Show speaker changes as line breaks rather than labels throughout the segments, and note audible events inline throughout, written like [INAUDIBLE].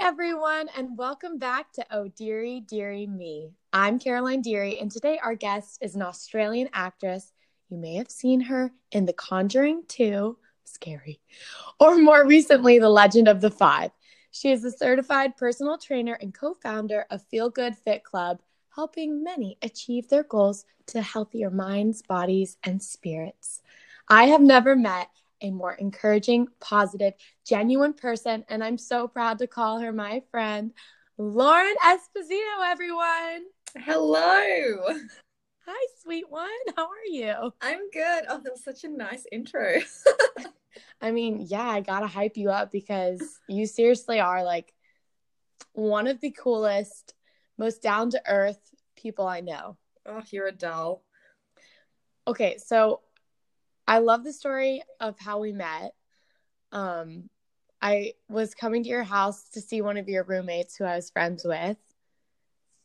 everyone, and welcome back to Oh Deery, Deery Me. I'm Caroline Deery, and today our guest is an Australian actress. You may have seen her in The Conjuring 2, scary, or more recently, The Legend of the Five. She is a certified personal trainer and co founder of Feel Good Fit Club, helping many achieve their goals to healthier minds, bodies, and spirits. I have never met a more encouraging, positive, genuine person, and I'm so proud to call her my friend, Lauren Esposito, everyone.
Hello.
Hi, sweet one. How are you?
I'm good. Oh, that was such a nice intro. [LAUGHS]
I mean, yeah, I gotta hype you up because you seriously are like one of the coolest, most down to earth people I know.
Oh, you're a doll.
Okay, so I love the story of how we met. Um, I was coming to your house to see one of your roommates who I was friends with,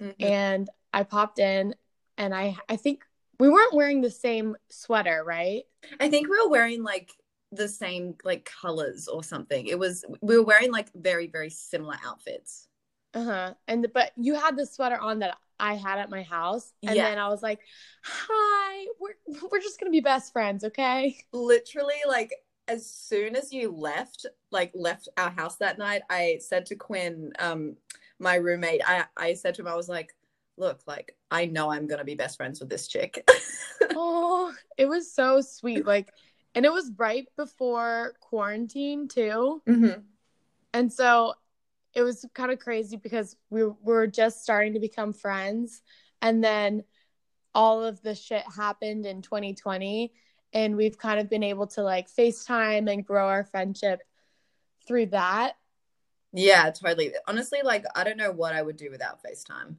mm-hmm. and I popped in, and I I think we weren't wearing the same sweater, right?
I think we were wearing like the same like colors or something. It was we were wearing like very very similar outfits.
Uh huh. And but you had the sweater on that I had at my house. And yeah. then I was like, hi, we're, we're just going to be best friends, okay?
Literally, like, as soon as you left, like, left our house that night, I said to Quinn, um, my roommate, I, I said to him, I was like, look, like, I know I'm going to be best friends with this chick. [LAUGHS]
oh, it was so sweet. Like, and it was right before quarantine, too.
Mm-hmm.
And so it was kind of crazy because we were just starting to become friends and then all of the shit happened in 2020 and we've kind of been able to like FaceTime and grow our friendship through that.
Yeah, totally. Honestly, like I don't know what I would do without FaceTime.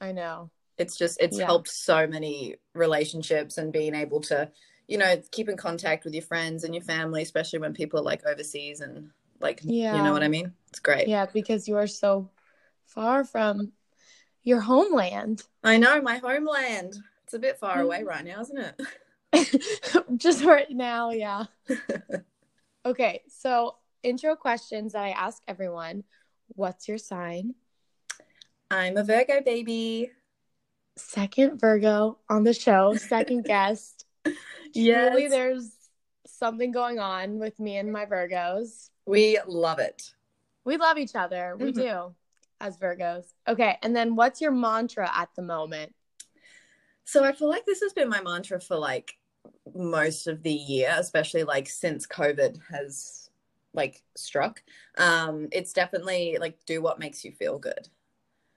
I know.
It's just it's yeah. helped so many relationships and being able to, you know, keep in contact with your friends and your family, especially when people are like overseas and like, yeah. you know what I mean? It's great.
Yeah, because you are so far from your homeland.
I know, my homeland. It's a bit far mm-hmm. away right now, isn't
it? [LAUGHS] Just right now, yeah. [LAUGHS] okay, so intro questions that I ask everyone. What's your sign?
I'm a Virgo baby.
Second Virgo on the show, second [LAUGHS] guest.
yes.
Truly, there's something going on with me and my Virgos.
We love it.
We love each other. We mm-hmm. do as Virgos. Okay. And then what's your mantra at the moment?
So I feel like this has been my mantra for like most of the year, especially like since COVID has like struck. Um, it's definitely like do what makes you feel good.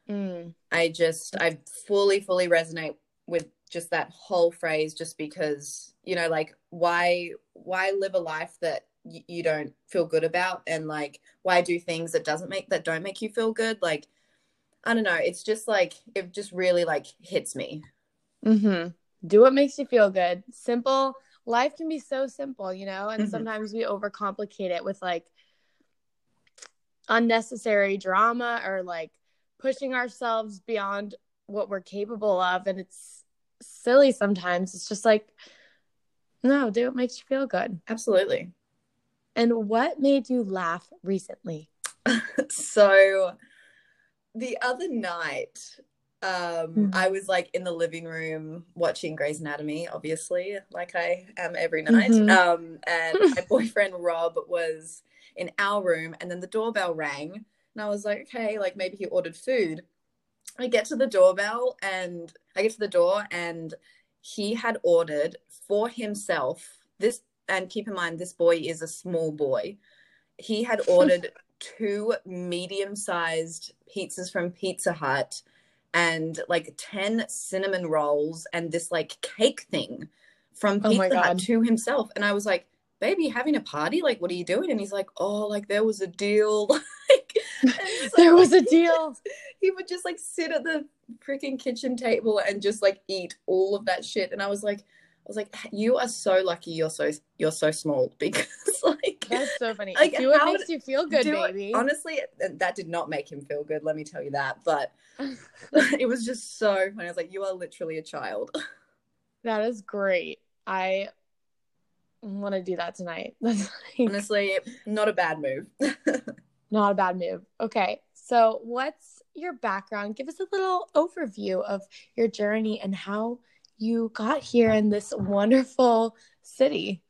Mm.
I just I fully, fully resonate with just that whole phrase just because, you know, like why why live a life that you don't feel good about and like why do things that doesn't make that don't make you feel good? Like i don't know. It's just like it just really like hits me.
Mm-hmm. Do what makes you feel good. Simple. Life can be so simple you know? And mm-hmm. sometimes we overcomplicate it with like unnecessary drama or like pushing ourselves beyond what we're capable of. And it's silly sometimes. It's just like no do what makes you feel good.
Absolutely
and what made you laugh recently? [LAUGHS]
so the other night, um, mm-hmm. I was like in the living room watching Grey's Anatomy, obviously, like I am every night. Mm-hmm. Um, and [LAUGHS] my boyfriend Rob was in our room, and then the doorbell rang, and I was like, okay, like maybe he ordered food. I get to the doorbell, and I get to the door, and he had ordered for himself this and keep in mind this boy is a small boy. He had ordered [LAUGHS] two medium sized pizzas from pizza hut and like 10 cinnamon rolls and this like cake thing from oh pizza oh hut to himself. And i was like baby having a party? Like what are you doing? And he's like oh like there was a deal. [LAUGHS] Like
there was a deal.
he would just like sit at the freaking kitchen table and just like eat all of that shit. And i was like was like, you are so lucky you're so you're so small [LAUGHS] because like
that's so funny. Like, do what makes you feel good, baby.
It, honestly, that did not make him feel good. Let me tell you that. But [LAUGHS] [LAUGHS] it was just so funny. I was like, you are literally a child.
That is great. I want to do that tonight.
Like... Honestly, not a bad move.
Not a bad move. Okay. So, what's your background? Give us a little overview of your journey and how you got here in this wonderful city.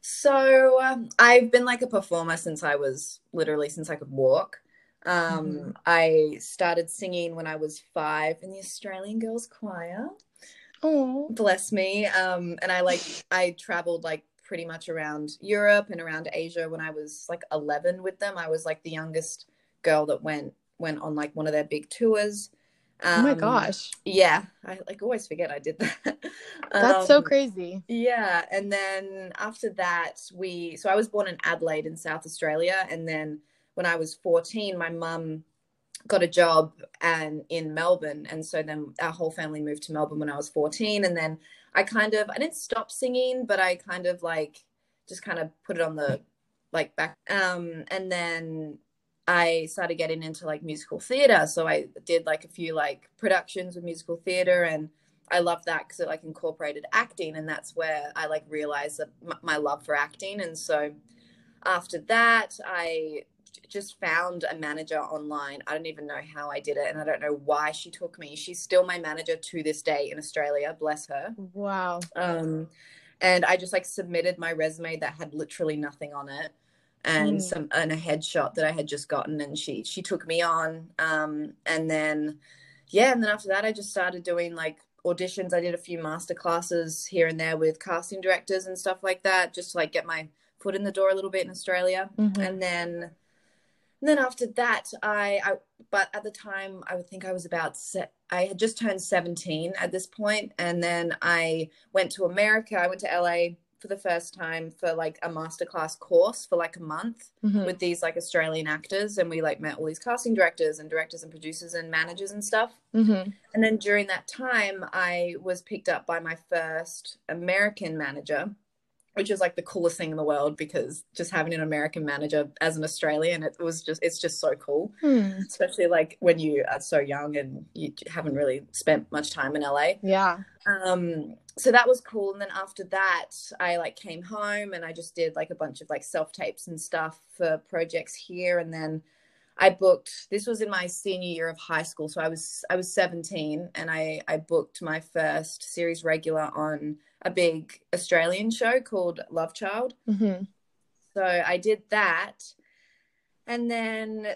So, um, I've been like a performer since I was literally since I could walk. Um, mm-hmm. I started singing when I was five in the Australian Girls Choir.
Oh,
bless me. Um, and I like I traveled like pretty much around Europe and around Asia when I was like 11 with them. I was like the youngest girl that went went on like one of their big tours.
Um, oh my um, gosh.
Yeah, I like always forget I did that. [LAUGHS]
That's um, so crazy.
Yeah, and then after that we so I was born in Adelaide in South Australia and then when I was 14 my mum got a job and in Melbourne and so then our whole family moved to Melbourne when I was 14 and then I kind of I didn't stop singing but I kind of like just kind of put it on the like back um and then I started getting into like musical theater so I did like a few like productions with musical theater and I loved that because it like incorporated acting and that's where I like realized that m- my love for acting and so after that I just found a manager online. I don't even know how I did it, and I don't know why she took me. She's still my manager to this day in Australia. Bless her.
Wow.
Um, and I just like submitted my resume that had literally nothing on it, and mm. some and a headshot that I had just gotten, and she she took me on. Um, and then yeah, and then after that, I just started doing like auditions. I did a few master classes here and there with casting directors and stuff like that, just to like get my foot in the door a little bit in Australia, mm-hmm. and then and then after that, I, I, but at the time, I would think I was about, se- I had just turned 17 at this point, And then I went to America. I went to LA for the first time for like a masterclass course for like a month mm-hmm. with these like Australian actors. And we like met all these casting directors and directors and producers and managers and stuff.
Mm-hmm.
And then during that time, I was picked up by my first American manager which is like the coolest thing in the world because just having an American manager as an Australian, it was just it's just so cool.
Hmm.
Especially like when you are so young and you haven't really spent much time in LA.
Yeah.
Um so that was cool and then after that I like came home and I just did like a bunch of like self tapes and stuff for projects here and then I booked this was in my senior year of high school so I was I was 17 and I I booked my first series regular on a big Australian show called Love Child.
Mm-hmm.
So I did that. And then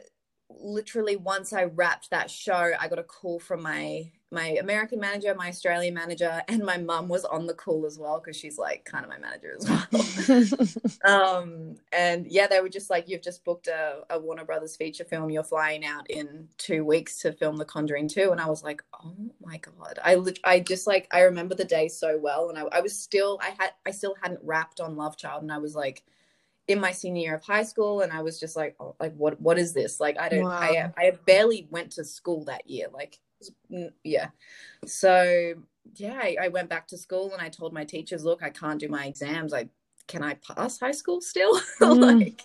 literally once I wrapped that show, I got a call from my my American manager, my Australian manager, and my mum was on the call as well because she's like kind of my manager as well. [LAUGHS] um, and yeah, they were just like, "You've just booked a, a, Warner Brothers feature film. You're flying out in two weeks to film The Conjuring 2. And I was like, "Oh my god!" I I just like I remember the day so well, and I, I was still I had I still hadn't wrapped on Love Child, and I was like in my senior year of high school and I was just like oh, like what what is this like I don't wow. I I barely went to school that year like yeah so yeah I, I, went back to school and I told my teachers look I can't do my exams I can I pass high school still [LAUGHS] mm. like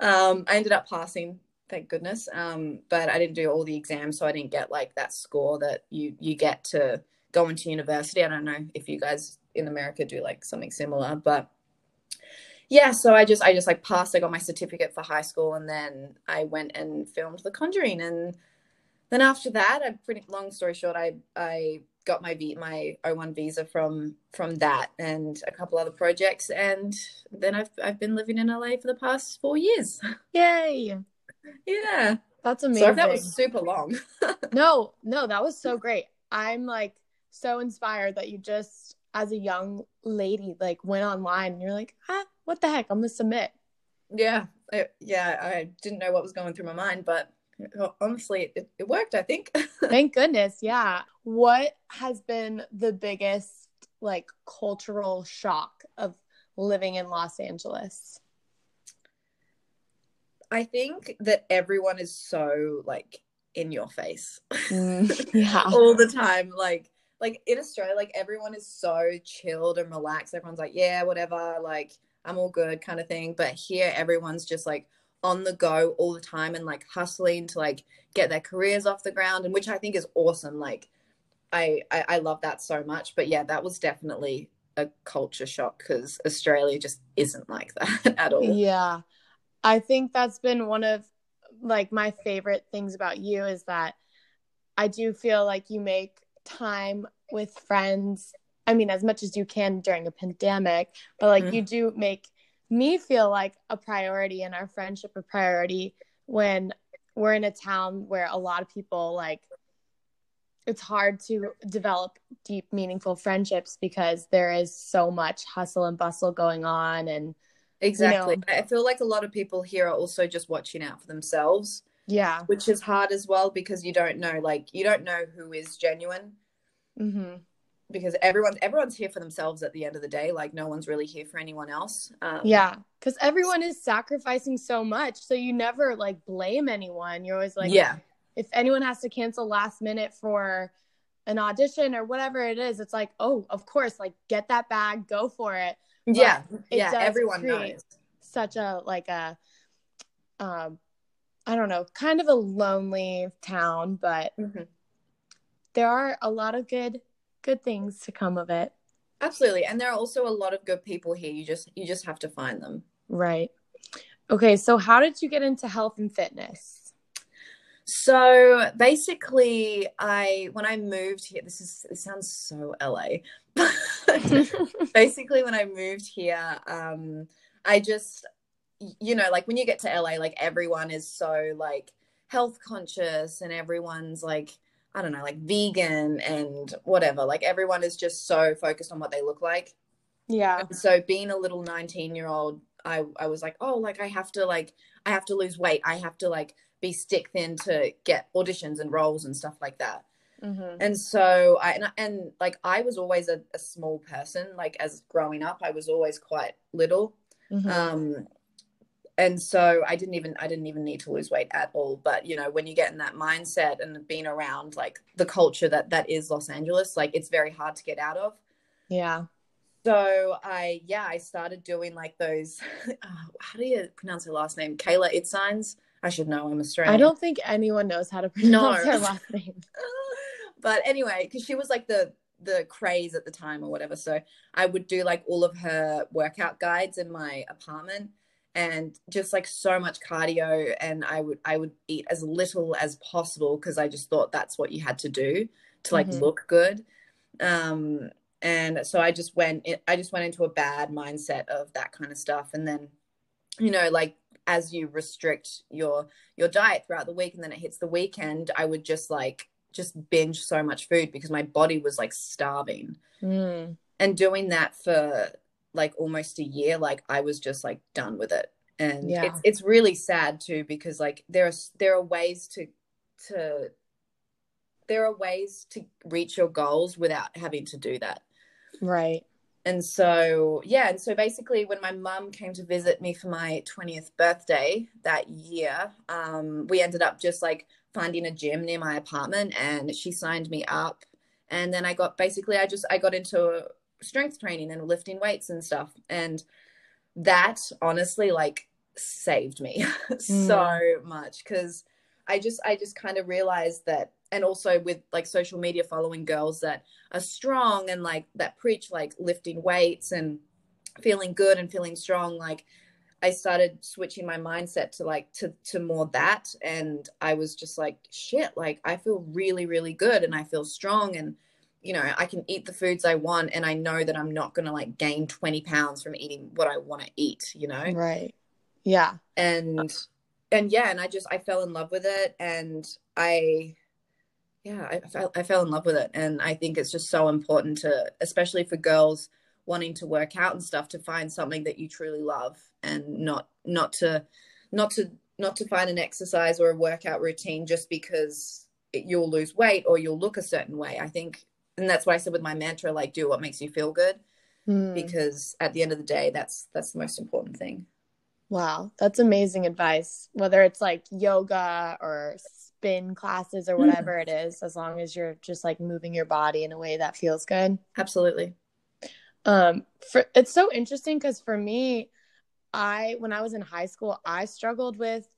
um I ended up passing thank goodness um but I didn't do all the exams so I didn't get like that score that you you get to go into university I don't know if you guys in America do like something similar but yeah, so I just I just like passed. I got my certificate for high school, and then I went and filmed The Conjuring. And then after that, I pretty long story short, I I got my my O1 visa from from that and a couple other projects, and then I've I've been living in LA for the past four years. [LAUGHS]
Yay!
yeah,
that's amazing.
Sorry that was super long. [LAUGHS]
no, no, that was so great. I'm like so inspired that you just as a young lady like went online and you're like ah what the heck i'm gonna submit
yeah I, yeah i didn't know what was going through my mind but honestly it, it worked i think. [LAUGHS]
Thank goodness yeah. What has been the biggest like cultural shock of living in los angeles?
I think that everyone is so like in your face.
Mm, [LAUGHS] yeah.
All the time like like in Australia, like everyone is so chilled and relaxed. Everyone's like, yeah, whatever, like I'm all good kind of thing. But here, everyone's just like on the go all the time and like hustling to like get their careers off the ground, and which I think is awesome. Like, I I, I love that so much. But yeah, that was definitely a culture shock because Australia just isn't like [LAUGHS] that at all.
Yeah, I think that's been one of like my favorite things about you is that I do feel like you make time with friends. I mean, as much as you can during a pandemic, but like mm-hmm. you do make me feel like a priority and our friendship a priority when we're in a town where a lot of people like it's hard to develop deep meaningful friendships because there is so much hustle and bustle going on and
exactly. you know, i feel like a lot of people here are also just watching out for themselves
yeah.
which is hard as well because you don't know like you don't know who is genuine.
Mm-hmm.
Because everyone's everyone's here for themselves at the end of the day like no one's really here for anyone else
um, yeah because everyone is sacrificing so much so you never like blame anyone. You're always like
yeah.
if anyone has to cancel last minute for an audition or whatever it is it's like oh of course like get that bag go for it.
But yeah it yeah everyone knows
such a like a um I don't know, kind of a lonely town, but mm-hmm. there are a lot of good good things to come of it.
Absolutely. And there are also a lot of good people here. You just you just have to find them.
Right. Okay, so how did you get into health and fitness?
So basically, I when I moved here, this is it sounds so LA. [LAUGHS] [LAUGHS] basically, when I moved here, um, I just you know, like when you get to LA, like everyone is so like health conscious and everyone's like, I don't know, like vegan and whatever. Like everyone is just so focused on what they look like.
Yeah.
And so being a little 19 year old, I, I was like, oh, like I have to like, I have to lose weight. I have to like be stick thin to get auditions and roles and stuff like that. Mm-hmm. And so I and, and like I was always a, a, small person. Like as growing up, I was always quite little. Mm-hmm. Um, and so i didn't even i didn't even need to lose weight at all. But you know when you get in that mindset and being around like the culture that that is los angeles like it's very hard to get out of.
Yeah.
So i yeah i started doing like those [LAUGHS] uh, how do you pronounce her last name? Kayla Itsines? I should know i'm australian.
I don't think anyone knows how to [LAUGHS] pronounce no. her last name. [LAUGHS]
But anyway because she was like the the craze at the time or whatever. So i would do like all of her workout guides in my apartment and just like so much cardio and i would i would eat as little as possible because i just thought that's what you had to do to like mm-hmm. look good um and so i just went i just went into a bad mindset of that kind of stuff and then you know like as you restrict your your diet throughout the week and then it hits the weekend i would just like just binge so much food because my body was like starving
mm.
and doing that for like almost a year like i was just like done with it. And yeah. it's it's really sad too because like there are there are ways to to there are ways to reach your goals without having to do that.
Right.
And so yeah and so basically when my mum came to visit me for my 20th birthday that year um, we ended up just like finding a gym near my apartment and she signed me up. And then i got basically i just i got into strength training and lifting weights and stuff and that honestly like saved me [LAUGHS] mm. so much because i just i just kind of realized that and also with like social media following girls that are strong and like that preach like lifting weights and feeling good and feeling strong like i started switching my mindset to like to to more that and i was just like shit like i feel really really good and i feel strong and you know, I can eat the foods I want and I know that I'm not going to like gain 20 pounds from eating what I want to eat, you know?
Right. Yeah.
And, and yeah, and I just, I fell in love with it and I, yeah, I, fell, I fell in love with it. And I think it's just so important to, especially for girls wanting to work out and stuff, to find something that you truly love and not, not to, not to, not to find an exercise or a workout routine just because you'll lose weight or you'll look a certain way. I think and that's what I said with my mantra, like do what makes you feel good. Mm. Because at the end of the day, that's that's the most important thing.
Wow, that's amazing advice. Whether it's like yoga or spin classes or whatever mm. it is, as long as you're just like moving your body in a way that feels good.
Absolutely.
Um, for it's so interesting because for me, I when I was in high school, I struggled with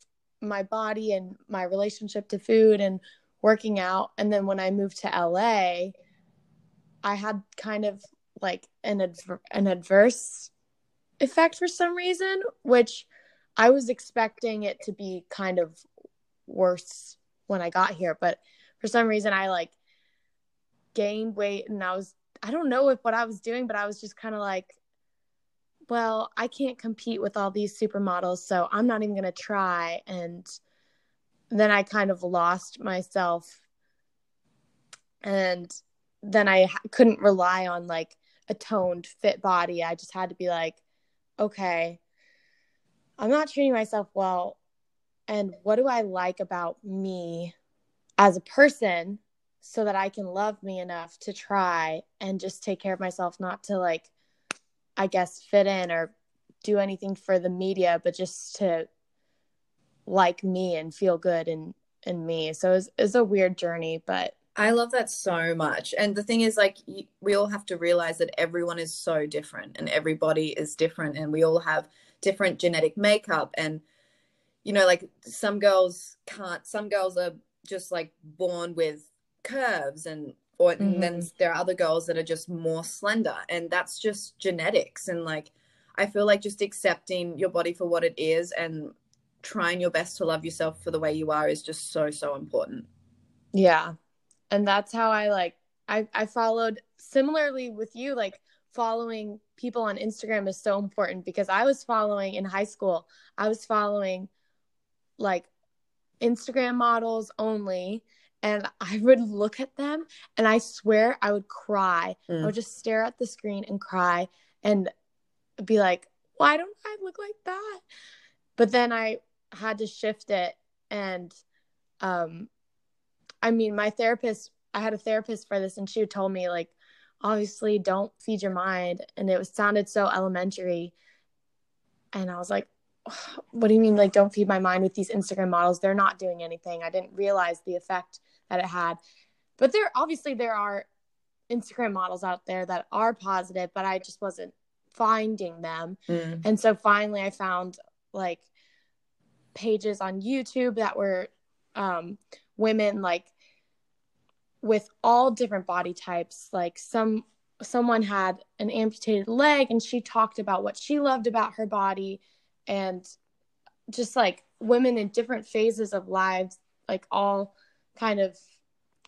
my body and my relationship to food and working out. And then when I moved to LA, I had kind of like an adver- an adverse effect for some reason, which I was expecting it to be kind of worse when I got here, but for some reason I like gained weight and I was I don't know if what I was doing, but I was just kind of like well, I can't compete with all these supermodels, so I'm not even going to try. And then I kind of lost myself. And then I couldn't rely on like a toned fit body. I just had to be like okay, I'm not treating myself well and what do I like about me as a person so that I can love me enough to try and just take care of myself, not to like, I guess, fit in or do anything for the media, but just to like me and feel good in in me. So it's it's a weird journey, but
I love that so much. And the thing is, like, we all have to realize that everyone is so different and everybody is different, and we all have different genetic makeup. And, you know, like some girls can't, some girls are just like born with curves and or mm-hmm. and then mm-hmm. there are other girls that are just more slender and that's just genetics and like i feel like just accepting your body for what it is and trying your best to love yourself for the way you are is just so so important
yeah and that's how i like i i followed similarly with you like following people on instagram is so important because i was following in high school i was following like instagram models only and I would look at them and I swear I would cry. Mm. I would just stare at the screen and cry and be like, why don't I look like that? But then I had to shift it and um I mean my therapist I had a therapist for this and she told me like obviously don't feed your mind and it was sounded so elementary and I was like what do you mean like don't feed my mind with these Instagram models they're not doing anything I didn't realize the effect that it had. But there obviously there are Instagram models out there that are positive, but I just wasn't finding them. Mm. And so finally I found like pages on YouTube that were um, women like with all different body types. Like some someone had an amputated leg and she talked about what she loved about her body and just like women in different phases of lives like all kind of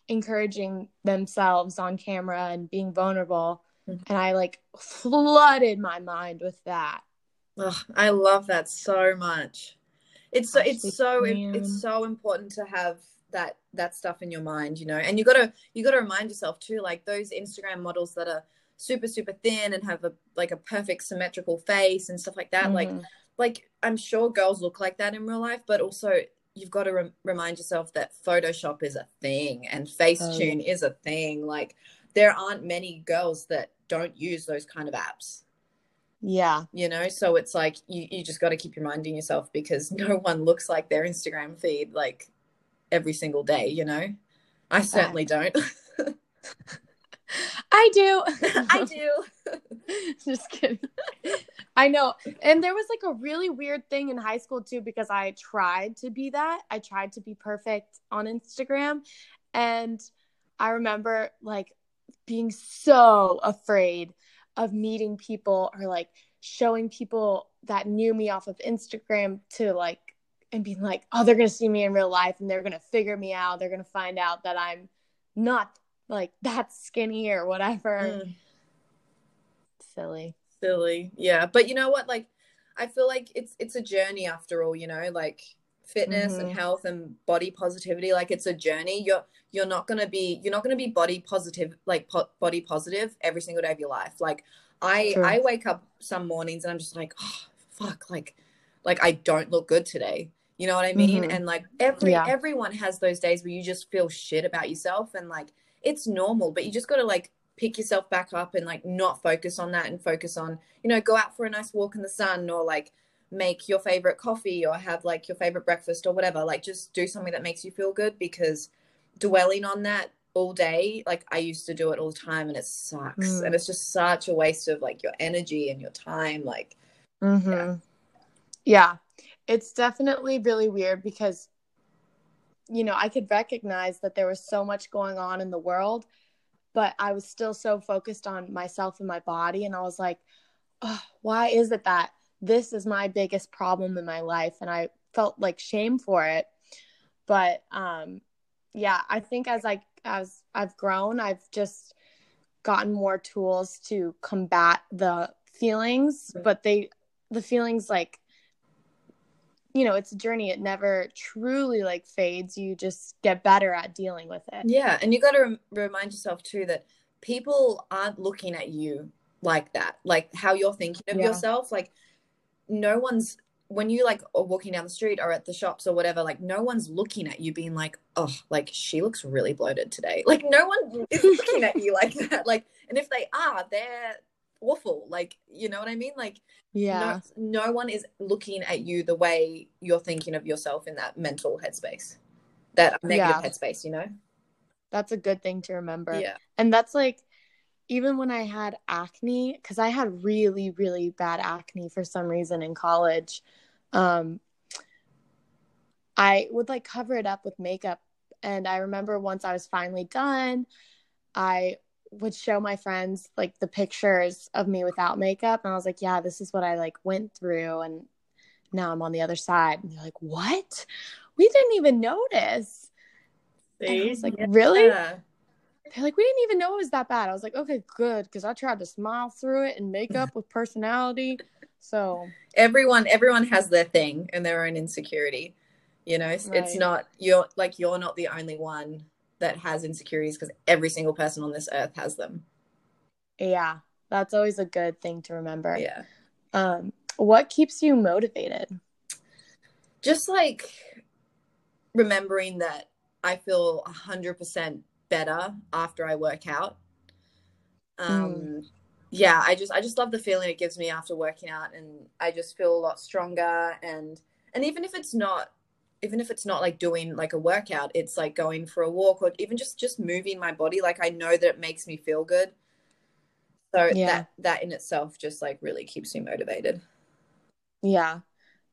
encouraging themselves on camera and being vulnerable. Mm-hmm. And I like flooded my mind with that.
Oh, I love that so much. It's so it's so it's so important to have that that stuff in your mind, you know. And you gotta you gotta remind yourself too, like those Instagram models that are super super thin and have a like a perfect symmetrical face and stuff like that. Mm-hmm. Like like I'm sure girls look like that in real life, but also you've got to re- remind yourself that Photoshop is a thing and Facetune oh. is a thing. Like there aren't many girls that don't use those kind of apps.
Yeah.
You know, so it's like you, you just got to keep reminding yourself because [LAUGHS] no one looks like their Instagram feed like every single day, you know? I certainly don't. [LAUGHS]
I do. [LAUGHS]
I do.
Just kidding. I know. And there was like a really weird thing in high school too because I tried to be that. I tried to be perfect on Instagram. And I remember like being so afraid of meeting people or like showing people that knew me off of Instagram to like and being like, oh, they're gonna see me in real life and they're gonna figure me out. They're gonna find out that I'm not like that skinny or whatever. Mm. Silly.
Silly. Yeah. But you know what? Like I feel like it's it's a journey after all, you know, like fitness mm-hmm. and health and body positivity like it's a journey you're you're not going to be you're not going to be body positive like po- body positive every single day of your life like i True. i wake up some mornings and i'm just like oh fuck like like i don't look good today you know what i mean mm-hmm. and like every yeah. everyone has those days where you just feel shit about yourself and like it's normal, but you just got to like pick yourself back up and like not focus on that and focus on, you know, go out for a nice walk in the sun or like make your favorite coffee or have like your favorite breakfast or whatever. Like just do something that makes you feel good because dwelling on that all day, like I used to do it all the time and it sucks. Mm. And it's just such a waste of like your energy and your time. Like,
mm-hmm. yeah. yeah. It's definitely really weird because you know, I could recognize that there was so much going on in the world, but I was still so focused on myself and my body. And I was like, oh, why is it that this is my biggest problem in my life? And I felt like shame for it. but um yeah, I think as I as I've grown, I've just gotten more tools to combat the feelings, right. but they the feelings like you know, it's a journey. It never truly like fades. You just get better at dealing with it.
Yeah, and you got to rem- remind yourself too that people aren't looking at you like that. Like how you're thinking of yeah. yourself, like no one's when you like are walking down the street or at the shops or whatever, like no one's looking at you being like, oh, like she looks really bloated today. [LAUGHS] Like no one is [LAUGHS] looking at you like that. Like, and if they are, they're awful. Like, you know what I mean? Like,
yeah,
no, no one is looking at you the way you're thinking of yourself in that mental headspace, that negative yeah. headspace. You know,
that's a good thing to remember.
Yeah,
and that's like even when I had acne, because I had really, really bad acne for some reason in college, um, I would like cover it up with makeup. And I remember once I was finally done, I would show my friends like the pictures of me without makeup. And I was like, yeah, this is what I like went through. And now I'm on the other side. And they're like, what? We didn't even notice. See? And I was like, yeah. really? They're like, we didn't even know it was that bad. I was like, okay, good, because I tried to smile through it and make up with personality. So
everyone, everyone has their thing and their own insecurity. You know, right. it's not you're like you're not the only one that has insecurities because every single person on this earth has them.
Yeah, that's always a good thing to remember.
Yeah.
Um, what keeps you motivated?
Just like remembering that I feel a hundred percent better after I work out. Um, mm. yeah, I just I just love the feeling it gives me after working out, and I just feel a lot stronger. And and even if it's not, even if it's not like doing like a workout, it's like going for a walk or even just just moving my body. Like I know that it makes me feel good. So yeah. that that in itself just like really keeps me motivated.
Yeah.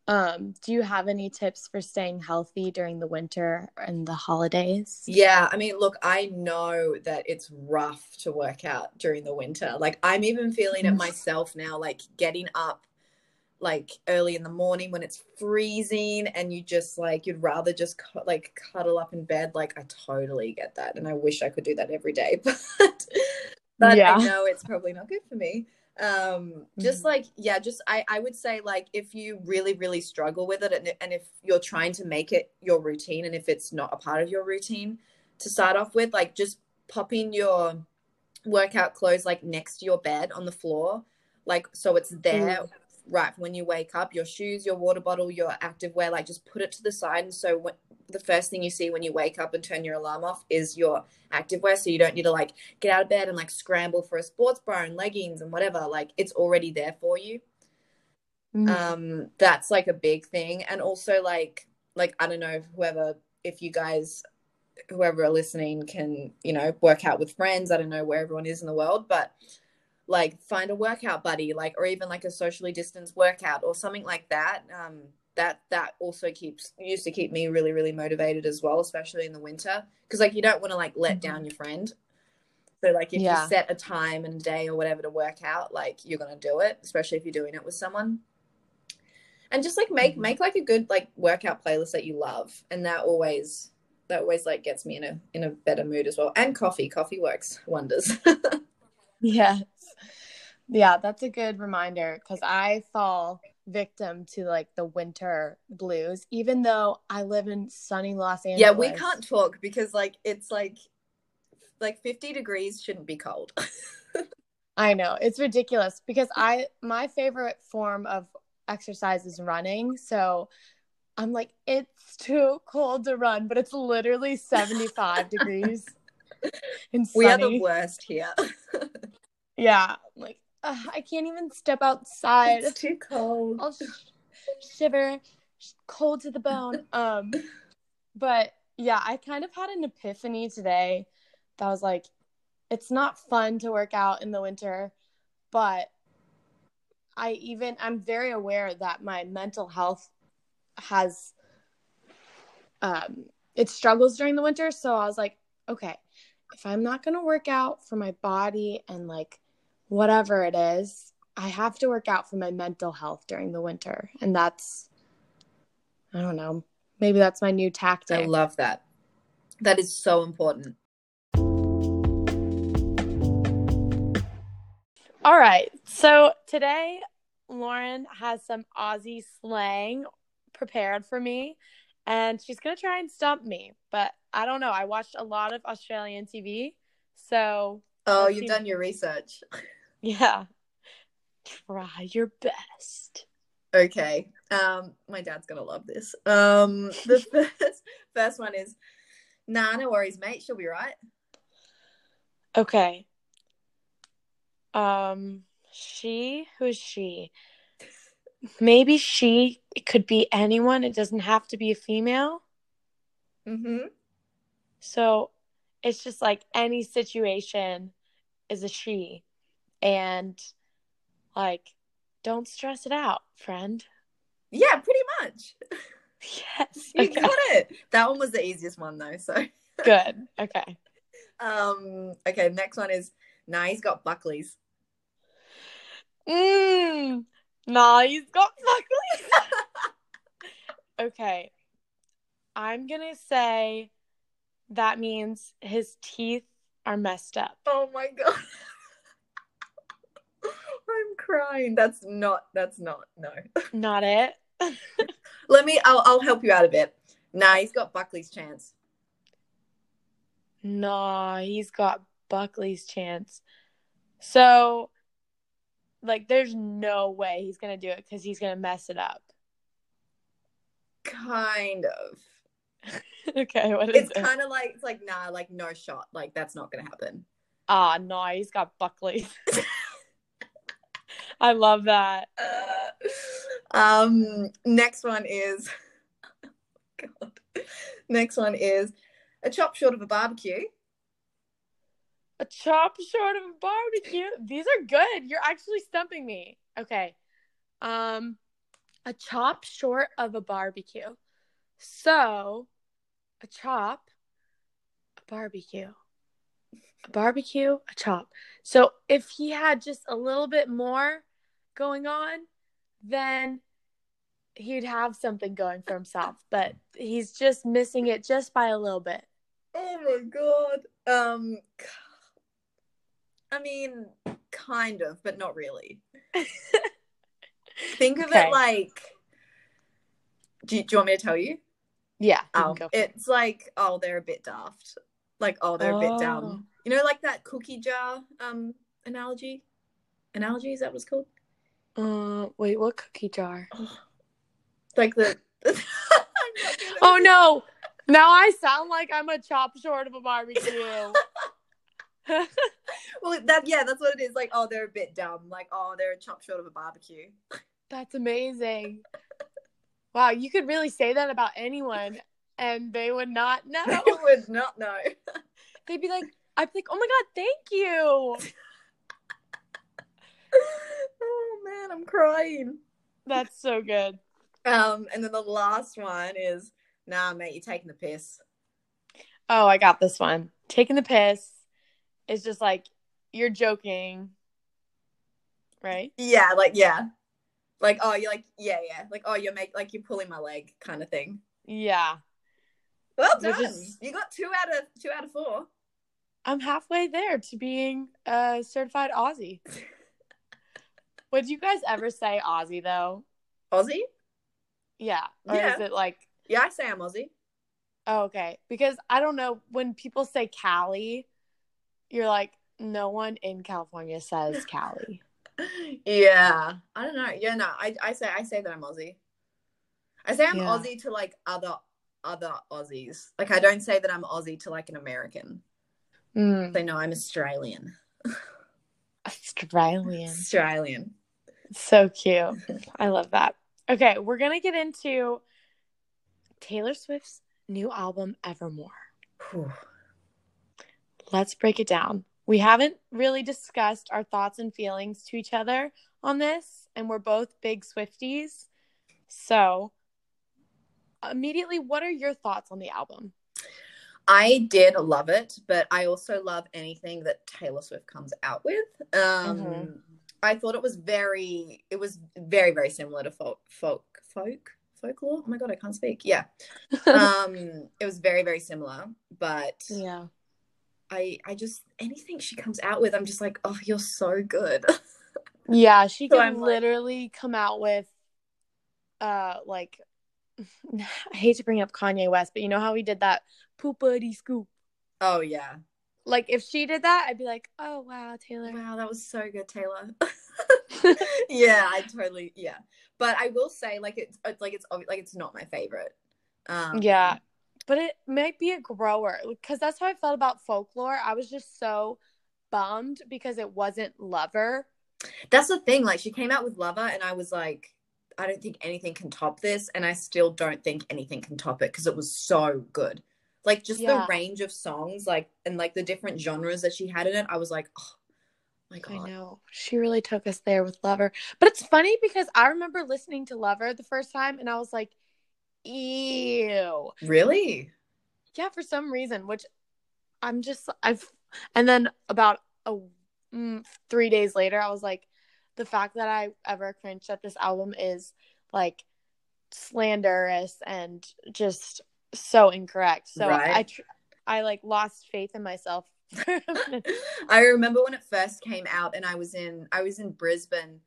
Um, do you have any tips for staying healthy during the winter and the holidays?
Yeah, I mean, look, I know that it's rough to work out during the winter. Like, I'm even feeling it myself now, like getting up like early in the morning when it's freezing and you just like you'd rather just cu- like cuddle up in bed like i totally get that and i wish i could do that every day [LAUGHS] but but yeah. i know it's probably not good for me um just mm-hmm. like yeah just i i would say like if you really really struggle with it and, and if you're trying to make it your routine and if it's not a part of your routine to start off with like just popping your workout clothes like next to your bed on the floor like so it's there mm. Right when you wake up your shoes your water bottle your active wear like just put it to the side and so when, the first thing you see when you wake up and turn your alarm off is your activewear. So you don't need to like get out of bed and like scramble for a sports bra and leggings and whatever. Like it's already there for you. Mm. Um, that's like a big thing. And also like like I don't know whoever if you guys whoever are listening can, you know, work out with friends. I don't know where everyone is in the world, but like find a workout buddy, like or even like a socially distanced workout or something like that. Um, that that also keeps used to keep me really really motivated as well especially in the winter because like you don't want to like let mm-hmm. down your friend so like if yeah. you set a time and day or whatever to work out like you're gonna do it especially if you're doing it with someone and just like make mm-hmm. make like a good like workout playlist that you love and that always that always like gets me in a in a better mood as well and coffee coffee works wonders [LAUGHS]
yes yeah that's a good reminder because i fall victim to like the winter blues, even though I live in sunny Los Angeles.
Yeah, we can't talk because like it's like like 50 degrees shouldn't be cold. [LAUGHS]
I know. It's ridiculous because I my favorite form of exercise is running. So I'm like, it's too cold to run, but it's literally 75 [LAUGHS] degrees.
We are the worst here. [LAUGHS]
yeah. Like uh, I can't even step outside.
It's too cold.
I'll sh- shiver, cold to the bone. [LAUGHS] Um, but yeah, I kind of had an epiphany today that was like, it's not fun to work out in the winter, but I even I'm very aware that my mental health has um it struggles during the winter. So I was like, okay, if I'm not gonna work out for my body and like whatever it is, I have to work out for my mental health during the winter. And that's, I don't know, Maybe that's my new tactic.
I love that. That is so important.
All right. So today, Lauren has some Aussie slang prepared for me, and she's going to try and stump me. But I don't know. I watched a lot of Australian TV. So.
Oh, you've done your research. [LAUGHS]
Yeah. Try your best.
Okay. Um, my dad's gonna love this. Um, the [LAUGHS] first first one is, nah, no worries, mate. She'll be right.
Okay. Um, she. Who is she? Maybe she. It could be anyone. It doesn't have to be a female.
Mm-hmm.
So, it's just like any situation is a she, and like, don't stress it out, friend.
Yeah, pretty much. [LAUGHS] [LAUGHS]
Yes.
You
okay.
got it. That one was the easiest one though, so [LAUGHS]
Good. Okay.
um okay, next one is nah, he's got Buckley's.
Mmm. Nah, he's got buckley. okay. I'm gonna say that means his teeth are messed up.
Oh my god. I'm crying. That's not that's not no. [LAUGHS]
Not it.
Let me I'll I'll help you out a bit. Nah, he's got Buckley's chance.
Nah, he's got Buckley's chance. So, like, there's no way he's gonna do it because he's gonna mess it up.
Kind of. [LAUGHS]
okay, what is it?
It's
it?
kind of like it's like nah, like no shot. Like that's not gonna happen.
Ah, no, he's got Buckley's. [LAUGHS] I love that.
Uh, [LAUGHS] um, next one is [LAUGHS] God. Next one is a chop short of a barbecue.
A chop short of a barbecue. These are good. You're actually stumping me. Okay. Um a chop short of a barbecue. So, a chop, a barbecue. A barbecue, a chop. So, if he had just a little bit more going on, then he'd have something going for himself, but he's just missing it just by a little bit.
Oh my god. Um, I mean, kind of, but not really. [LAUGHS] Think of
Okay.
it like. Do you, do you want me to tell you?
Yeah. you can
Oh,
go for it.
it's like oh, they're a bit daft. Like oh, they're a bit
Oh.
dumb. You know, like that cookie jar um analogy. Analogy is that what it's called?
Uh, wait, what cookie jar?
Like the. [LAUGHS]
Oh no! Now I sound like I'm a chop short of a barbecue. [LAUGHS]
Well, that yeah, that's what it is. Like, oh, they're a bit dumb. Like, oh, they're a chop short of a barbecue. [LAUGHS]
That's amazing. Wow, you could really say that about anyone and they would not know.
I would not know.
They'd be like, I'd be like, oh my god, thank you.
Man, I'm crying.
That's so good.
Um, and then the last one is, nah, mate, you're taking the piss.
Oh, I got this one. Taking the piss is just like you're joking. Right?
Yeah, like yeah, like oh, you're like yeah, yeah, like oh, you're make like you're pulling my leg, kind of thing.
Yeah.
Well done.
is-
You got two out of two out of four.
I'm halfway there to being a certified Aussie. [LAUGHS] Would you guys ever say Aussie though?
Aussie?
Yeah. Or
Yeah.
is it like
Yeah, I say I'm Aussie.
Oh, okay. Because I don't know when people say Cali, you're like, no one in California says [LAUGHS] Cali.
yeah, I don't know. Yeah, no, I I say I say that I'm Aussie. I say I'm
Yeah.
Aussie to like other other Aussies. Like I don't say that I'm Aussie to like an American.
Mm,
They know I'm Australian. [LAUGHS]
Australian.
Australian.
So cute. I love that. Okay, we're going to get into Taylor Swift's new album, Evermore.
Whew.
Let's break it down. We haven't really discussed our thoughts and feelings to each other on this, and we're both big Swifties. So, immediately, what are your thoughts on the album?
I did love it, but I also love anything that Taylor Swift comes out with. Um,
Mhm.
I thought it was very, it was very, very similar to folk, folk, folk, folklore. Oh my god, I can't speak. Yeah. um, [LAUGHS] it was very very similar, but
yeah.
I I just anything she comes out with, I'm just like, oh, you're so good. [LAUGHS]
Yeah, she
So
can
I'm like-
literally come out with uh like [LAUGHS] I hate to bring up Kanye West, but you know how he did that poopity scoop.
oh yeah.
Like if she did that, I'd be like, "Oh wow, Taylor."
Wow, that was so good, Taylor. [LAUGHS] [LAUGHS] yeah, I totally yeah. But I will say, like it's, it's like it's obvi- like it's not my favorite. Um,
Yeah. But it might be a grower because that's how I felt about folklore. I was just so bummed because it wasn't Lover.
that's the thing. Like she came out with Lover, and I was like, I don't think anything can top this, and I still don't think anything can top it because it was so good. Like just
Yeah.
the range of songs, like and like the different genres that she had in it, I was like, oh my god I
know. She really took us there with Lover. But it's funny because I remember listening to Lover the first time and I was like, ew.
really?
Yeah, for some reason, which I'm just, I've, and then about a mm, three days later, I was like, the fact that I ever cringed at this album is like slanderous and just so incorrect. So
Right.
I, tr- I like lost faith in myself. [LAUGHS] [LAUGHS]
I remember when it first came out, and I was in I was in Brisbane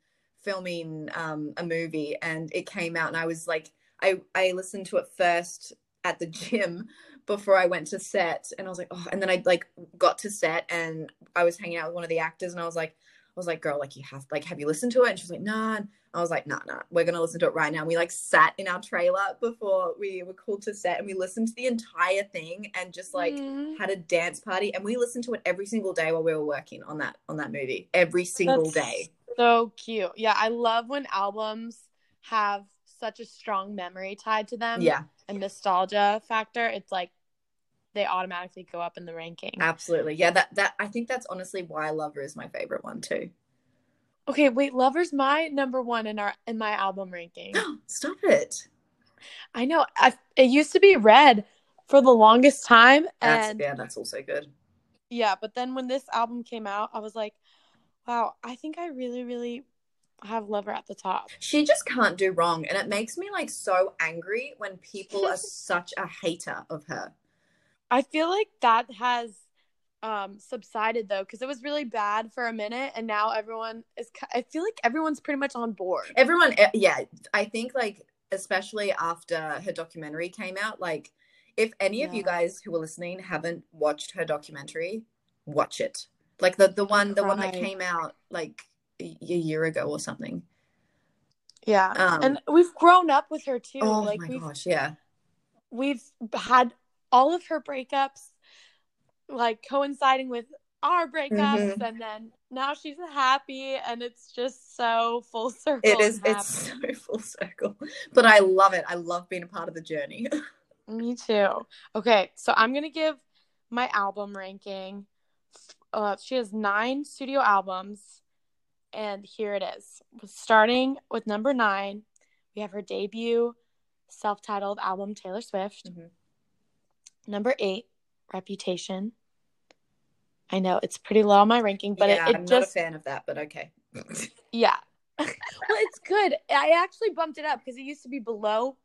filming um, a movie, and it came out, and I was like, I I listened to it first at the [LAUGHS] gym before I went to set, and I was like, oh, and then I like got to set, and I was hanging out with one of the actors, and I was like, was like, girl, like you have like, have you listened to it? And she was like, nah. And I was like, nah, nah, we're gonna listen to it right now. And we like sat in our trailer before we were called to set, and we listened to the entire thing, and just like
Mhm.
had a dance party and we listened to it every single day while we were working on that on that movie every single
That's
day
So cute. Yeah, I love when albums have such a strong memory tied to them.
yeah
And nostalgia factor. It's like they automatically go up in the ranking.
absolutely yeah that that i think that's honestly why lover is my favorite one too
Okay, wait, Lover's my number one in our in my album ranking. [GASPS]
stop it
I know. I, it used to be Red for the longest time,
that's
and
yeah that's also good
yeah, but then when this album came out, I was like, wow, I think I really, really have Lover at the top.
she just can't do wrong and it makes me like so angry when people are such a hater of her
I feel like that has um subsided though because it was really bad for a minute and now everyone is I feel like everyone's pretty much on board.
everyone eh, yeah i think like especially after her documentary came out like if any of you guys who are listening haven't watched her documentary watch it like the the one the one that came out like a a year ago or something
Yeah.
Um,
and we've grown up with her too.
oh
like
my gosh yeah
we've had all of her breakups like coinciding with our breakups
Mhm.
and then now she's happy and it's just so full circle.
it is it's so [LAUGHS] full circle but i love it i love being a part of the journey [LAUGHS]
Me too. Okay, so I'm gonna give my album ranking. Uh, she has nine studio albums, and here it is. Starting with number nine, we have her debut self-titled album Taylor Swift.
Mhm.
Number eight, Reputation. I know it's pretty low on my ranking, but
yeah
it, it
i'm
just
not a fan of that but okay [LAUGHS]
yeah. [LAUGHS] well, it's good. I actually bumped it up because it used to be below.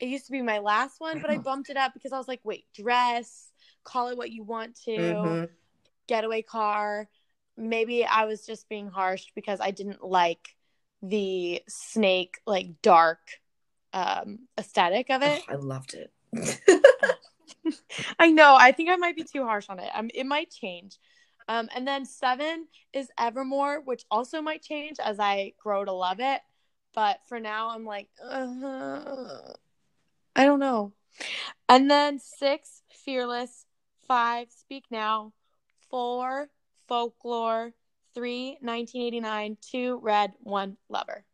It used to be my last one, but I [LAUGHS] bumped it up because I was like, wait, dress, call it what you want to,
Mhm.
getaway car. Maybe I was just being harsh because I didn't like the snake, like dark um aesthetic of it.
Oh, i loved it [LAUGHS]
I know. I think I might be too harsh on it. Um, it might change. Um, and then seven is Evermore, which also might change as I grow to love it. But for now, I'm like, uh, I don't know. And then six, Fearless. Five, Speak Now. Four, Folklore. Three, 1989. Two, Red. One, Lover.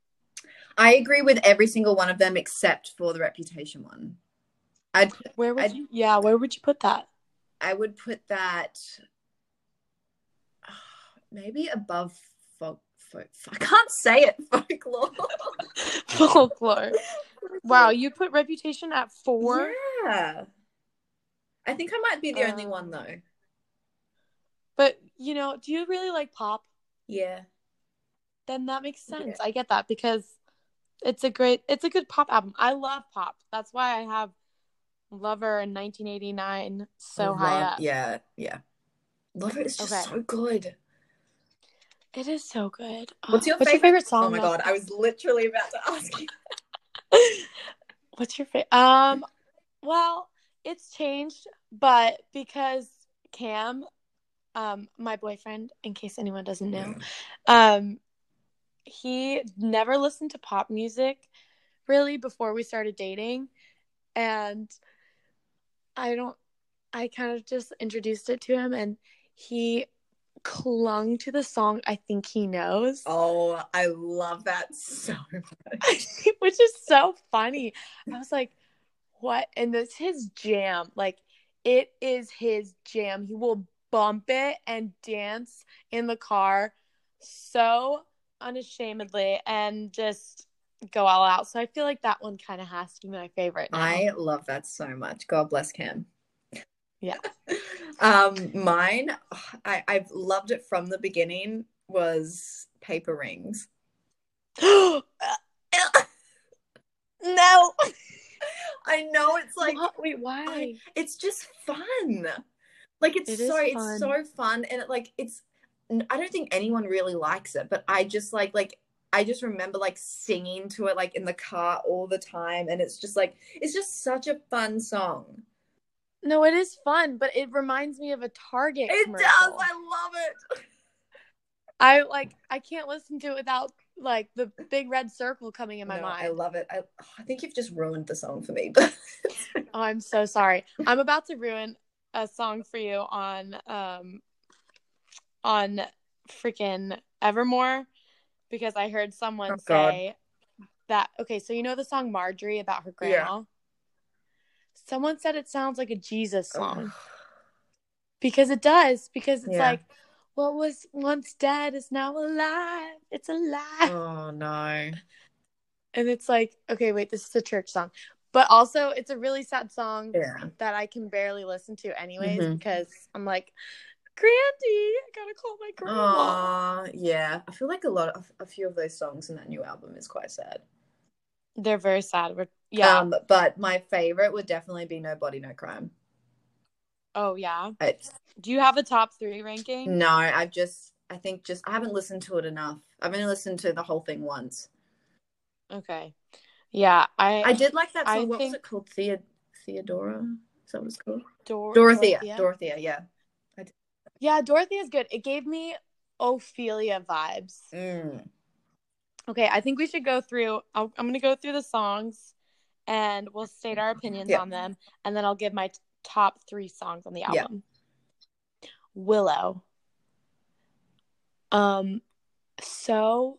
i agree with every single one of them except for the reputation one i'd
Where would
I'd-
you? Yeah, where would you put that?
I would put that [SIGHS] maybe above folk. folk I can't say it. [LAUGHS] Folklore. [LAUGHS]
Folklore. Wow, you put Reputation at four.
Yeah. I think I might be the only
Um,
one though.
But you know, do you really like pop?
Yeah.
Then that makes sense.
Yeah.
I get that because it's a great it's a good pop album. I love pop. That's why I have Lover in 1989 so
Love-
high up.
Yeah, yeah. Lover is just
Okay.
so good.
It is so good.
What's your
What's your
favorite-
favorite song?
Oh my
though?
god, I was literally about to ask you. [LAUGHS]
What's your favorite? Um, well, it's changed, but because Cam, um, my boyfriend, in case anyone doesn't know, um, he never listened to pop music really before we started dating, and I don't. I kind of just introduced it to him, and he clung to the song I think he knows.
Oh, I love that so [LAUGHS] much. [LAUGHS]
which is so funny. I was like, what? And it's his jam. Like, it is his jam. He will bump it and dance in the car so unashamedly and just go all out. So I feel like that one kind of has to be my favorite. Now.
I love that so much. God bless Cam.
Yeah. [LAUGHS]
um, mine, I, I've loved it from the beginning, was Paper Rings. [GASPS]
no.
I know it's like
What? Wait, why?
I- it's just fun. Like it's
It
so it's so fun and it like it's I don't think anyone really likes it, but I just like like I just remember like singing to it like in the car all the time and it's just like it's just such a fun song.
no, it is fun, but it reminds me of a Target
It
commercial.
does. I love it. [LAUGHS]
I like I can't listen to it without like the big red circle coming in my
No,
mind.
I love it. I, I think you've just ruined the song for me.
But [LAUGHS] Oh, I'm so sorry. I'm about to ruin a song for you on um on freaking Evermore because I heard someone
Oh, God.
say that okay, so you know the song Marjorie about her
Yeah.
grandma? Someone said it sounds like a Jesus song because it does because it's
Yeah.
like what was once dead is now alive. It's alive.
oh no.
And it's like, okay, wait, this is a church song. But also it's a really sad song
Yeah.
that I can barely listen to anyways
Mhm.
because I'm like, Grandy, I gotta call my grandma.
Aw, yeah. I feel like a lot of a few of those songs in that new album is quite sad.
They're very sad. We're, yeah.
Um, but my favorite would definitely be No Body, No Crime.
oh yeah.
It's
Do you have a top three ranking?
no, I've just I think just I haven't listened to it enough. I've only listened to the whole thing once.
Okay. Yeah, I
I did like that song.
I
what was it called? Thea Theodora? Is that what it's called?
Dor-
Dorothea. Dorothea, yeah.
Yeah, Dorothy is good. It gave me Ophelia vibes.
Mm.
Okay, I think we should go through. I'll, I'm going to go through the songs, and we'll state our opinions
Yeah.
on them, and then I'll give my t- top three songs on the
Yeah.
album. Willow. Um, so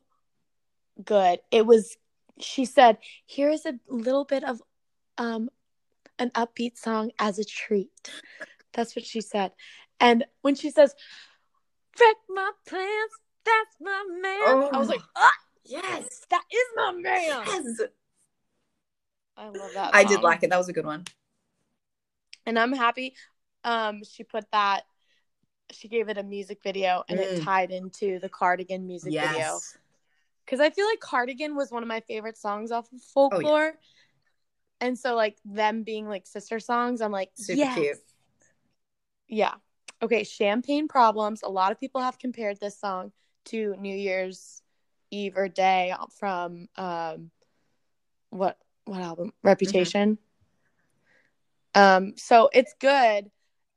good. It was. She said, "Here is a little bit of, um, an upbeat song as a treat." That's what she said, and when she says, "Wreck my plans," that's my man. I was
Oh.
like, ah,
Yes.
that is my man.
Yes.
I love that.
I did like it. That was a good one.
and I'm happy. Um, she put that. She gave it a music video, and it
Mm.
tied into the Cardigan music video. Because I feel like Cardigan was one of my favorite songs off of
Oh,
Folklore, and so like them being like sister songs, I'm like
Super
yes.
cute.
Yeah. Okay. Champagne Problems. A lot of people have compared this song to New Year's Eve or Day from um, what what album? Reputation. Um. So it's good,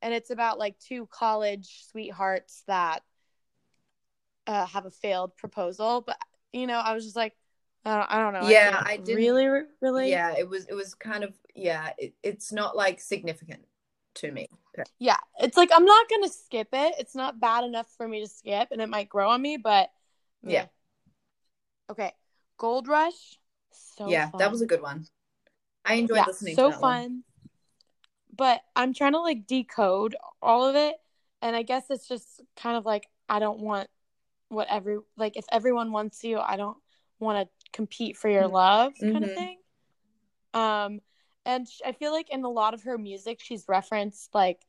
and it's about like two college sweethearts that uh, have a failed proposal. But you know, I was just like, I don't, I don't know.
Yeah,
can't
I didn't-
really, really.
Yeah, it was it was kind of yeah, it, it's not like significant to me.
Yeah, it's like I'm not gonna skip it. It's not bad enough for me to skip, and it might grow on me, but
Yeah.
meh. Okay, Gold Rush. So
yeah,
fun.
that was a good one. I enjoyed
yeah,
listening
so fun.
one.
But I'm trying to like decode all of it, and I guess it's just kind of like I don't want what every like if everyone wants you, I don't want to compete for your love kind of
Mhm.
thing. Um, and I feel like in a lot of her music, she's referenced like,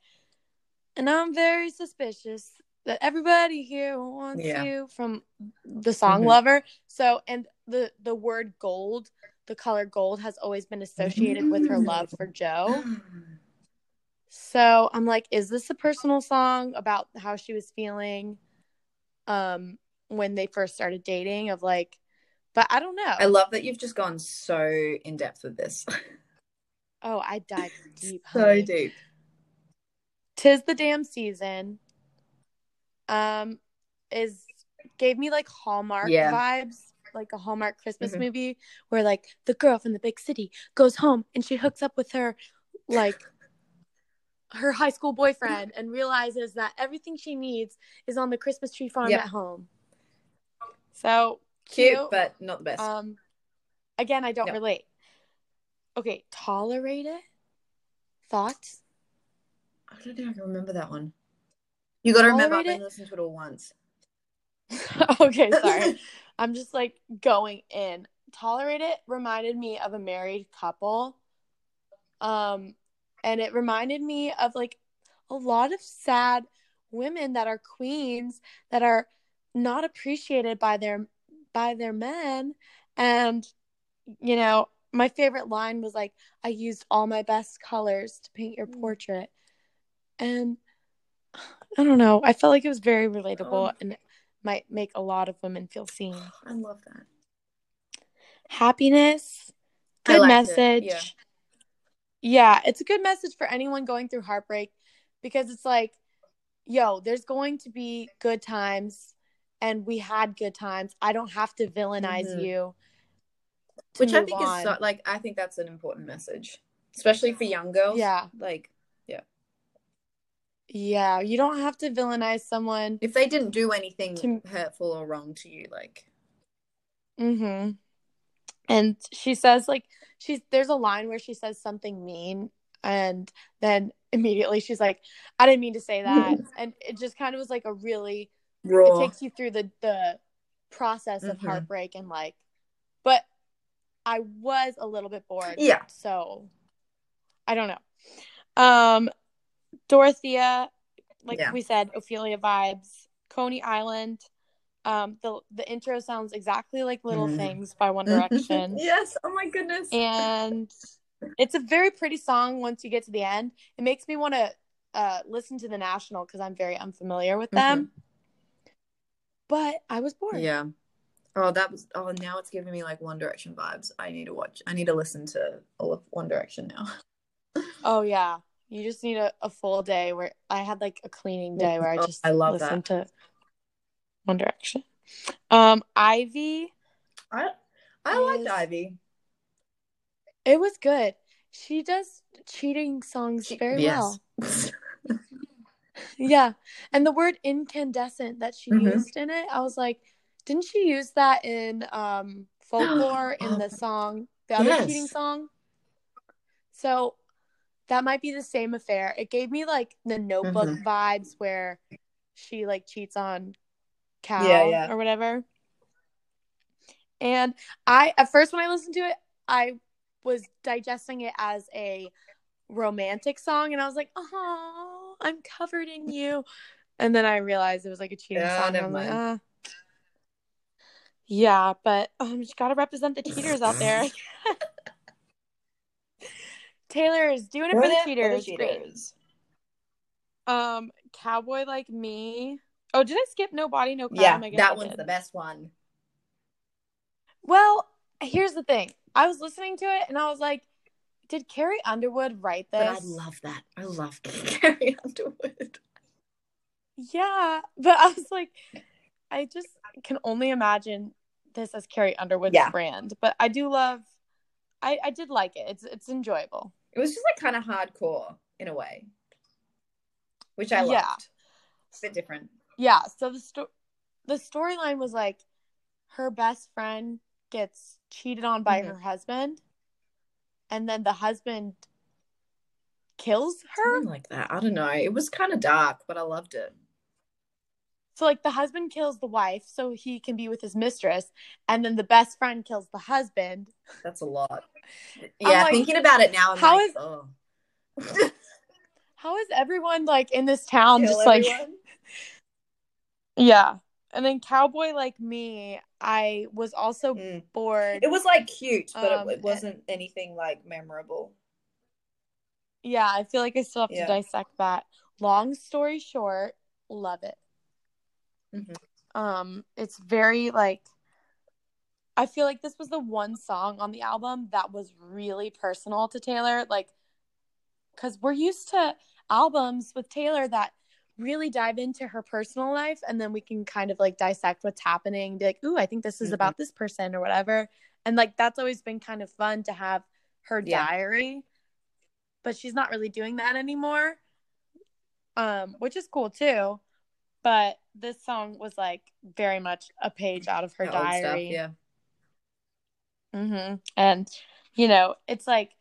and I'm very suspicious that everybody here wants
Yeah.
you from the song
Mhm.
Lover. So, and the the word gold, the color gold has always been associated with her love for Joe. So I'm like, is this a personal song about how she was feeling um when they first started dating of like but I don't know.
I love that you've just gone so in depth with this. [LAUGHS]
Oh, I dive [LAUGHS] deep.
so
honey.
deep.
Tis the damn season. Um is gave me like Hallmark
Yeah.
vibes, like a Hallmark Christmas
Mhm.
movie where like the girl from the big city goes home and she hooks up with her like her high school boyfriend and realizes that everything she needs is on the Christmas tree farm
Yep.
at home. So
Cute,
cute.
but not the best.
um again I don't
Yep.
relate. Okay, tolerate it. Thoughts?
I don't think I can remember that one. You got to remember, I've only listened to it all once. [LAUGHS]
okay, sorry. [LAUGHS] I'm just like going in. Tolerate it reminded me of a married couple. Um and it reminded me of like a lot of sad women that are queens that are not appreciated by their by their men and you know my favorite line was like i used all my best colors to paint your
Mm.
portrait and i don't know i felt like it was very relatable
Oh.
and might make a lot of women feel seen [SIGHS]
I love that.
happiness good
liked it,
message
yeah.
yeah it's a good message for anyone going through heartbreak because it's like yo there's going to be good times and we had good times i don't have to villainize
Mhm.
you
Which I think
on.
is so, like I think that's an important message, especially for young girls.
yeah
Like
yeah yeah. you don't have to villainize someone
if they didn't do anything
To-
hurtful or wrong to you, like
mm-hmm and she says like she's there's a line where she says something mean and then immediately she's like i didn't mean to say that [LAUGHS] and it just kind of was like a really
raw.
it takes you through the the process of
Mhm.
heartbreak and like but i was a little bit bored
Yeah.
so i don't know um dorothea like
Yeah.
we said ophelia vibes coney island um the the intro sounds exactly like little
Mhm.
things by one direction [LAUGHS]
yes. Oh my goodness.
and it's a very pretty song once you get to the end it makes me want to uh listen to the national because i'm very unfamiliar with them but i was bored
yeah. Oh, that was. Oh, now it's giving me like One Direction vibes. I need to watch. I need to listen to all of One Direction now. [LAUGHS]
Oh yeah. You just need a, a full day where I had like a cleaning day where I
Oh,
just
I love
listened to One Direction. Um Ivy,
I I liked Ivy.
it was good. She does cheating songs very well. [LAUGHS] Yeah. And the word incandescent that she
Mhm.
used in it, I was like, didn't she use that in um folklore [GASPS] in the song, the other
Yes.
cheating song? So that might be the same affair. It gave me like the notebook
Mhm.
vibes where she like cheats on Cal
Yeah, yeah.
or whatever. And I at first when I listened to it, I was digesting it as a romantic song and I was like, "Oh, I'm covered in you." And then I realized it was like a cheating
Yeah,
song. I'm like, ah. Yeah, but um, you gotta represent the cheaters out there. [LAUGHS] Taylor's doing it for the cheaters. Great. Um, cowboy like me. Oh, did I skip no body, no crime?
Yeah, that one's the best one.
Well, here's the thing. I was listening to it and I was like, did Carrie Underwood write this?
But I love that. I love [LAUGHS] Carrie Underwood.
Yeah, but I was like, I just can only imagine this as Carrie Underwood's
Yeah.
brand. But I do love. I I did like it. It's it's enjoyable.
It was just like kind of hardcore in a way, which I loved.
Yeah.
It's a bit different.
Yeah. So the sto- the storyline was like, her best friend gets cheated on by
Mhm.
her husband, and then the husband kills her.
Something like that. I don't know. It was kind of dark, but I loved it.
So like the husband kills the wife so he can be with his mistress, and then the best friend kills the husband.
That's a lot. [LAUGHS] Yeah,
like,
thinking about it now, I'm
how
like,
is-
oh. [LAUGHS]
How is everyone like in this town
Kill
just like. [LAUGHS] Yeah. And then cowboy like me, I was also
Mm.
bored.
It was like cute, but
Um,
it, it wasn't anything like memorable.
Yeah, I feel like I still have
Yeah.
to dissect that. Long story short, love it.
Mhm.
Um, it's very like I feel like this was the one song on the album that was really personal to Taylor, like because we're used to albums with Taylor that really dive into her personal life and then we can kind of like dissect what's happening, be like, ooh, I think this is
Mhm.
about this person or whatever. And like that's always been kind of fun to have her
Yeah.
diary. But she's not really doing that anymore. Um, which is cool too. But this song was like very much a page out of her
The old stuff,
diary.
yeah.
hmm And you know, it's like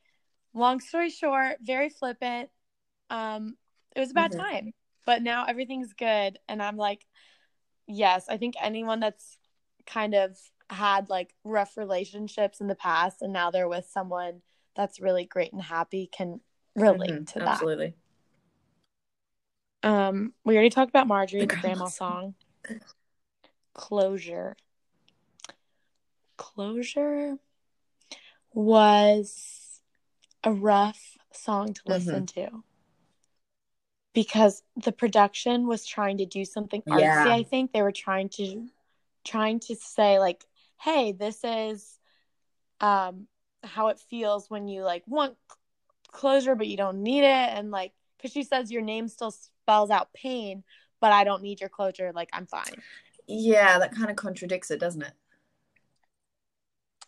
long story short, very flippant. Um, it was a bad
Mhm.
time, but now everything's good, and I'm like, yes, I think anyone that's kind of had like rough relationships in the past and now they're with someone that's really great and happy can relate
Mhm,
to that.
Absolutely.
Um, we already talked about Marjorie,
The
the
grandma
grandma song. Closure. Closure was a rough song to listen to because the production was trying to do something artsy.
Yeah.
I think they were trying to trying to say like, "Hey, this is um how it feels when you like want closure but you don't need it," and like because she says your name still spells out pain, but I don't need your closure. Like I'm fine.
Yeah, that kind of contradicts it, doesn't it?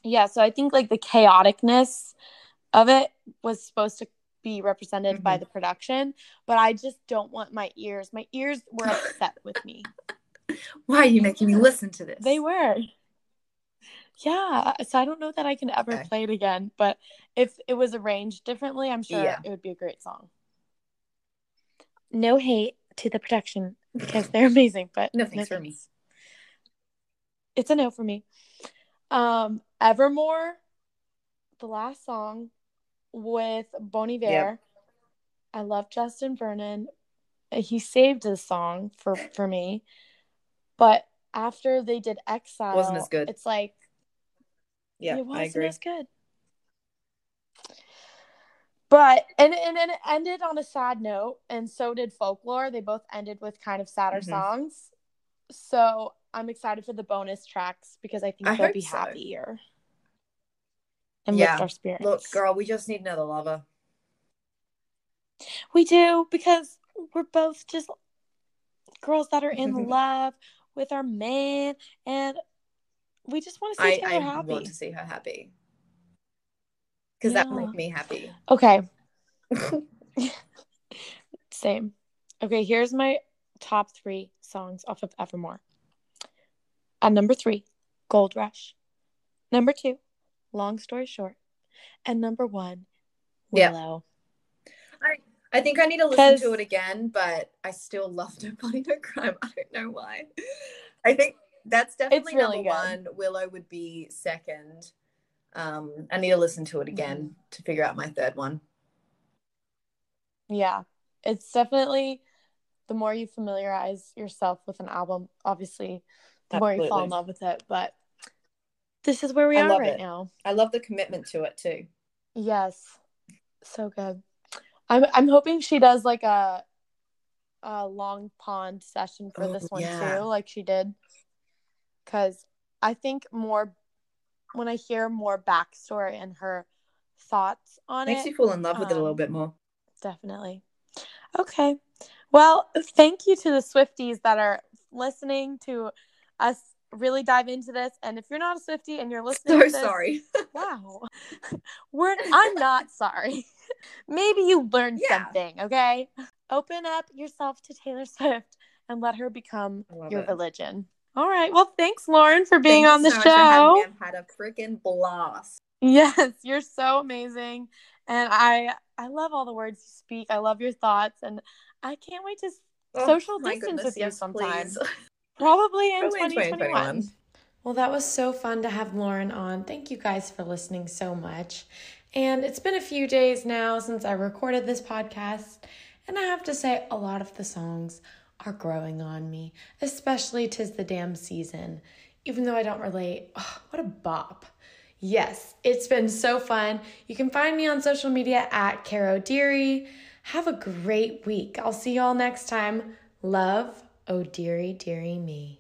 Yeah, so I think like the chaoticness of it was supposed to be represented by
Mhm.
the production, but I just don't want my ears. My ears were upset with me. [LAUGHS]
Why are you making me listen to this?
They were. Yeah, so I don't know that I can ever
Okay.
play it again, but if it was arranged differently, I'm sure
Yeah.
it would be a great song. No hate to the production because they're amazing, but
No thanks for me.
It's a no for me. Um, Evermore, the last song with Bon Iver.
Yep.
I love Justin Vernon. He saved the song for for me, but after they did Exile,
Wasn't as good.
It's like
Yeah,
it
I
wasn't
agree.
as good. But and and and it ended on a sad note, and so did Folklore. They both ended with kind of sadder
Mhm.
songs. So I'm excited for the bonus tracks because I think
I
they'll be
so.
happier and
Yeah.
lift our spirits.
Look, girl, we just need another lover.
We do because we're both just girls that are in
Mm-hmm. [LAUGHS]
love with our man, and we just want to see
I,
Taylor
I
happy.
want to see her happy. Because that
Yeah.
will make me happy.
Okay, [LAUGHS] same. Okay, here's my top three songs off of Evermore. At number three, Gold Rush. Number two, Long Story Short. And number one,
Yeah.
Willow.
I think I need to listen to it again, but I still love [LAUGHS] Nobody No Crime. I don't know why. I think that's definitely
really
number
good.
one. Willow would be second. Um, I need to listen to it again
Mm-hmm.
to figure out my third one.
Yeah, it's definitely the more you familiarize yourself with an album, obviously, the more you fall in love with it. But this is where we
I
are right
it.
now.
I love the commitment to it too.
Yes, so good. I'm I'm hoping she does like a a long pond session for
Oh,
this one
yeah.
too, like she did, because I think more when I hear more backstory and her thoughts on
Makes
it, makes
you fall in love with it a little
um,
bit more.
Definitely. Okay. Well, thank you to the Swifties that are listening to us really dive into this. And if you're not a Swifty and you're listening
So
this,
sorry. [LAUGHS]
wow. [LAUGHS] We're I'm not sorry. [LAUGHS] Maybe you learned
Yeah.
something, okay? Open up yourself to Taylor Swift and let her become your
it.
religion. All right. Well, thanks, Lauren, for being
Thank
on the
so much for having
show.
me. I've had a freaking blast.
Yes, [LAUGHS] you're so amazing. And I I love all the words you speak. I love your thoughts and I can't wait to
Oh,
social distance
goodness,
with you
yes,
sometime. [LAUGHS] Probably in
Probably in
2021.
2021.
Well, that was so fun to have Lauren on. Thank you guys for listening so much. And it's been a few days now since I recorded this podcast, and I have to say, a lot of the songs are growing on me, especially Tis the Damn Season.
even though I don't relate. Oh, what a bop. Yes, it's been so fun. You can find me on social media at Caro Deery. Have a great week. I'll see you all next time. Love, oh Deery, Deery me.